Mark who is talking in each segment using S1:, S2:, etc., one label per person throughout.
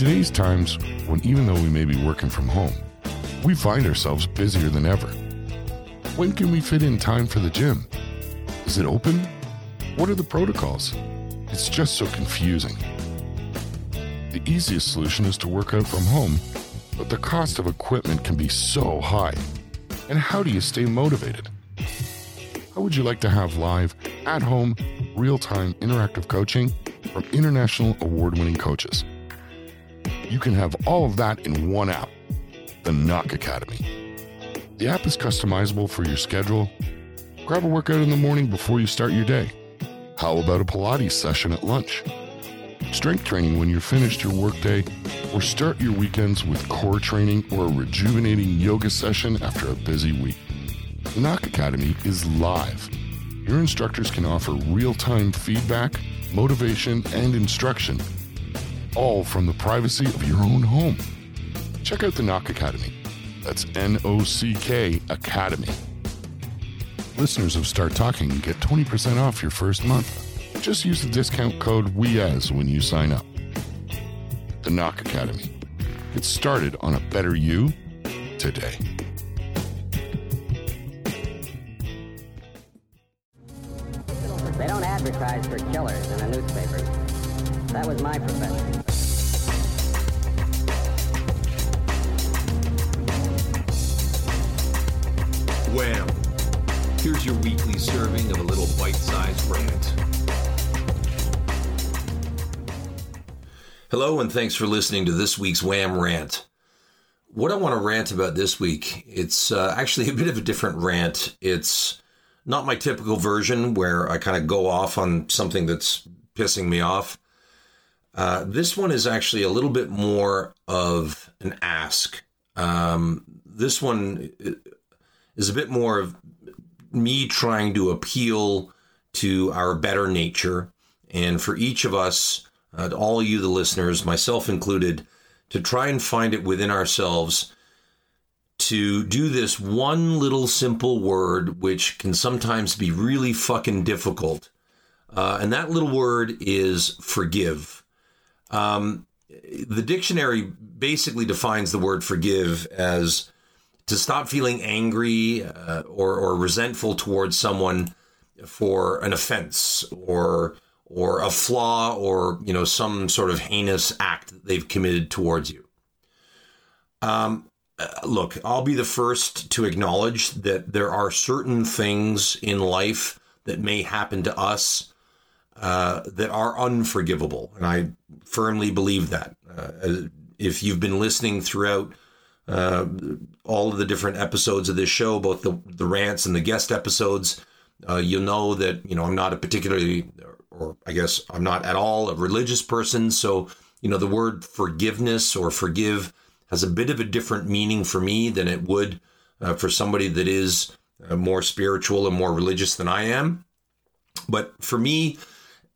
S1: today's times, when even though we may be working from home, we find ourselves busier than ever. When can we fit in time for the gym? Is it open? What are the protocols? It's just so confusing. The easiest solution is to work out from home, but the cost of equipment can be so high. And how do you stay motivated? How would you like to have live, at home, real time interactive coaching from international award winning coaches? You can have all of that in one app, the Nock Academy. The app is customizable for your schedule. Grab a workout in the morning before you start your day. How about a Pilates session at lunch? Strength training when you're finished your workday, or start your weekends with core training or a rejuvenating yoga session after a busy week. The Nock Academy is live. Your instructors can offer real time feedback, motivation, and instruction, all from the privacy of your own home. Check out the Nock Academy. That's N O C K Academy. Listeners of Start Talking get 20% off your first month. Just use the discount code WEAS when you sign up. The Nock Academy. Get started on a better you today.
S2: They don't advertise for killers in the newspapers. That was my profession.
S3: Here's your weekly serving of a little bite sized rant. Hello, and thanks for listening to this week's Wham Rant. What I want to rant about this week, it's uh, actually a bit of a different rant. It's not my typical version where I kind of go off on something that's pissing me off. Uh, this one is actually a little bit more of an ask. Um, this one is a bit more of me trying to appeal to our better nature, and for each of us, uh, all you, the listeners, myself included, to try and find it within ourselves to do this one little simple word, which can sometimes be really fucking difficult. Uh, and that little word is forgive. Um, the dictionary basically defines the word forgive as to stop feeling angry uh, or, or resentful towards someone for an offense or or a flaw or you know some sort of heinous act that they've committed towards you. Um, uh, look, I'll be the first to acknowledge that there are certain things in life that may happen to us uh, that are unforgivable, and I firmly believe that. Uh, if you've been listening throughout uh, all of the different episodes of this show, both the the rants and the guest episodes, uh, you'll know that you know I'm not a particularly, or I guess I'm not at all a religious person. So you know the word forgiveness or forgive has a bit of a different meaning for me than it would uh, for somebody that is uh, more spiritual and more religious than I am. But for me,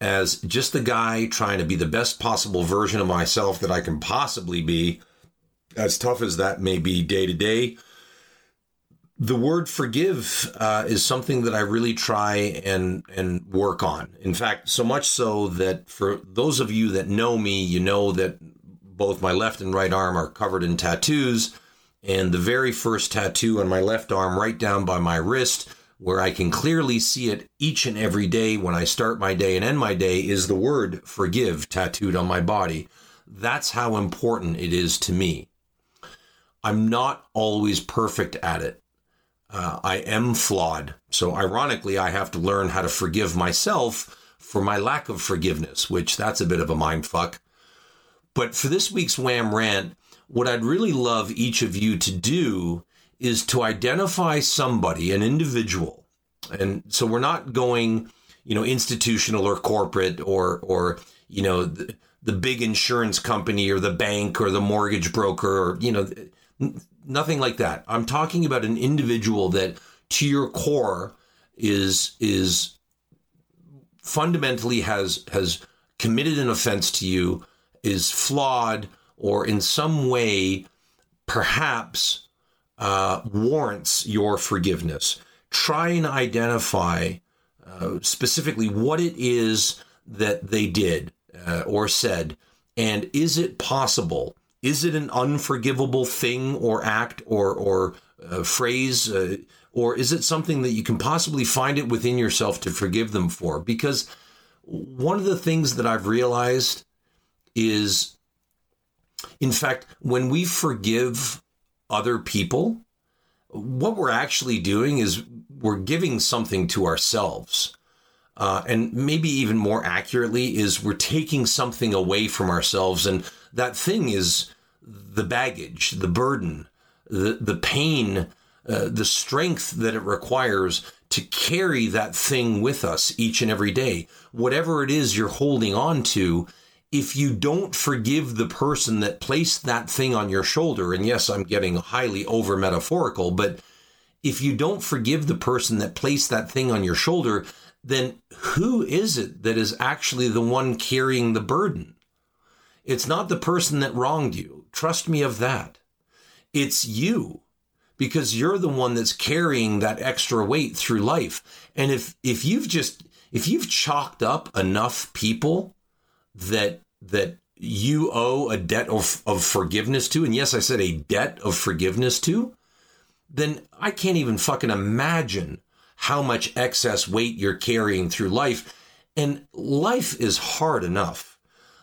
S3: as just the guy trying to be the best possible version of myself that I can possibly be, as tough as that may be day to day, the word forgive uh, is something that I really try and and work on. In fact, so much so that for those of you that know me, you know that both my left and right arm are covered in tattoos, and the very first tattoo on my left arm, right down by my wrist, where I can clearly see it each and every day when I start my day and end my day, is the word forgive tattooed on my body. That's how important it is to me. I'm not always perfect at it. Uh, I am flawed. So, ironically, I have to learn how to forgive myself for my lack of forgiveness, which that's a bit of a mind fuck. But for this week's Wham Rant, what I'd really love each of you to do is to identify somebody, an individual. And so we're not going, you know, institutional or corporate or, or, you know, the, the big insurance company or the bank or the mortgage broker or, you know, nothing like that. I'm talking about an individual that to your core is, is fundamentally has, has committed an offense to you is flawed or in some way perhaps uh, warrants your forgiveness. Try and identify uh, specifically what it is that they did uh, or said And is it possible? Is it an unforgivable thing or act or or uh, phrase, uh, or is it something that you can possibly find it within yourself to forgive them for? Because one of the things that I've realized is, in fact, when we forgive other people, what we're actually doing is we're giving something to ourselves. Uh, and maybe even more accurately, is we're taking something away from ourselves. And that thing is the baggage, the burden, the, the pain, uh, the strength that it requires to carry that thing with us each and every day. Whatever it is you're holding on to, if you don't forgive the person that placed that thing on your shoulder, and yes, I'm getting highly over metaphorical, but if you don't forgive the person that placed that thing on your shoulder, then who is it that is actually the one carrying the burden? It's not the person that wronged you. Trust me of that. It's you because you're the one that's carrying that extra weight through life. And if, if you've just, if you've chalked up enough people that that you owe a debt of, of forgiveness to, and yes, I said a debt of forgiveness to, then I can't even fucking imagine how much excess weight you're carrying through life. And life is hard enough.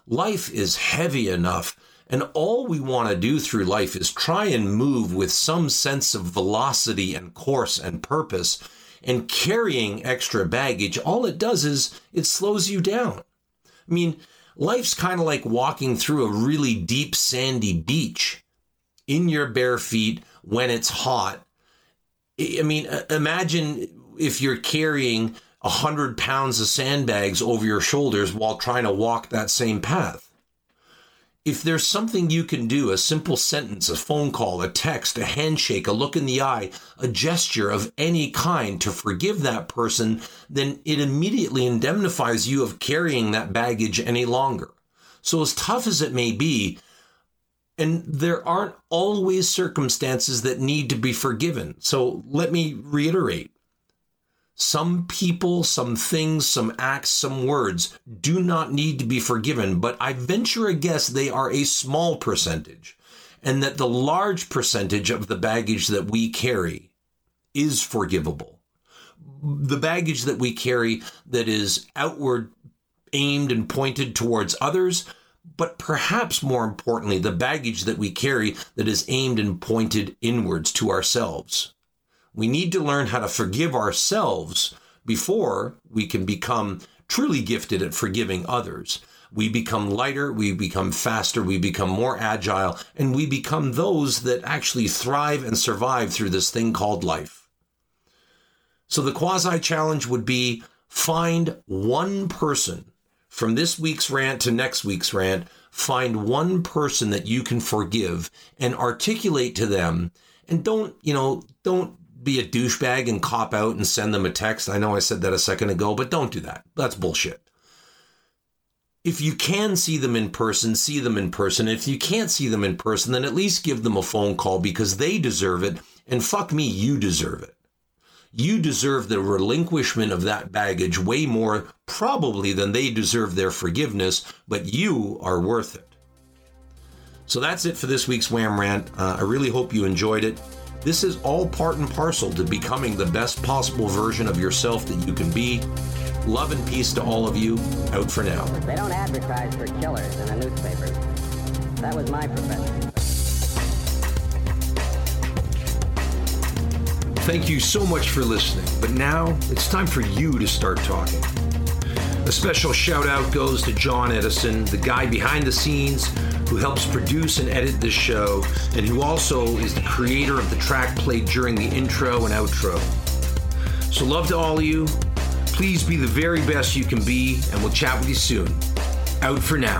S3: Life is heavy enough. And all we want to do through life is try and move with some sense of velocity and course and purpose. And carrying extra baggage, all it does is it slows you down. I mean, Life's kind of like walking through a really deep sandy beach in your bare feet when it's hot. I mean, uh, imagine if you're carrying a hundred pounds of sandbags over your shoulders while trying to walk that same path if there's something you can do, a simple sentence, a phone call, a text, a handshake, a look in the eye, a gesture of any kind to forgive that person, then it immediately indemnifies you of carrying that baggage any longer. So, as tough as it may be, and there aren't always circumstances that need to be forgiven. So, let me reiterate some people, some things, some acts, some words do not need to be forgiven, but I venture a guess they are a small percentage, and that the large percentage of the baggage that we carry is forgivable. The baggage that we carry that is outward aimed and pointed towards others, but perhaps more importantly, the baggage that we carry that is aimed and pointed inwards to ourselves. We need to learn how to forgive ourselves before we can become truly gifted at forgiving others. We become lighter, we become faster, we become more agile, and we become those that actually thrive and survive through this thing called life. So the quasi challenge would be find one person from this week's rant to next week's rant, find one person that you can forgive and articulate to them and don't, you know, don't be a douchebag and cop out and send them a text. I know I said that a second ago, but don't do that. That's bullshit. If you can see them in person, see them in person. If you can't see them in person, then at least give them a phone call because they deserve it. And fuck me, you deserve it. You deserve the relinquishment of that baggage way more, probably, than they deserve their forgiveness, but you are worth it. So that's it for this week's Wham Rant. Uh, I really hope you enjoyed it. This is all part and parcel to becoming the best possible version of yourself that you can be. Love and peace to all of you. Out for now.
S2: They don't advertise for killers in the. That was my profession.
S3: Thank you so much for listening, but now it's time for you to start talking. A special shout out goes to John Edison, the guy behind the scenes who helps produce and edit this show, and who also is the creator of the track played during the intro and outro. So, love to all of you. Please be the very best you can be, and we'll chat with you soon. Out for now.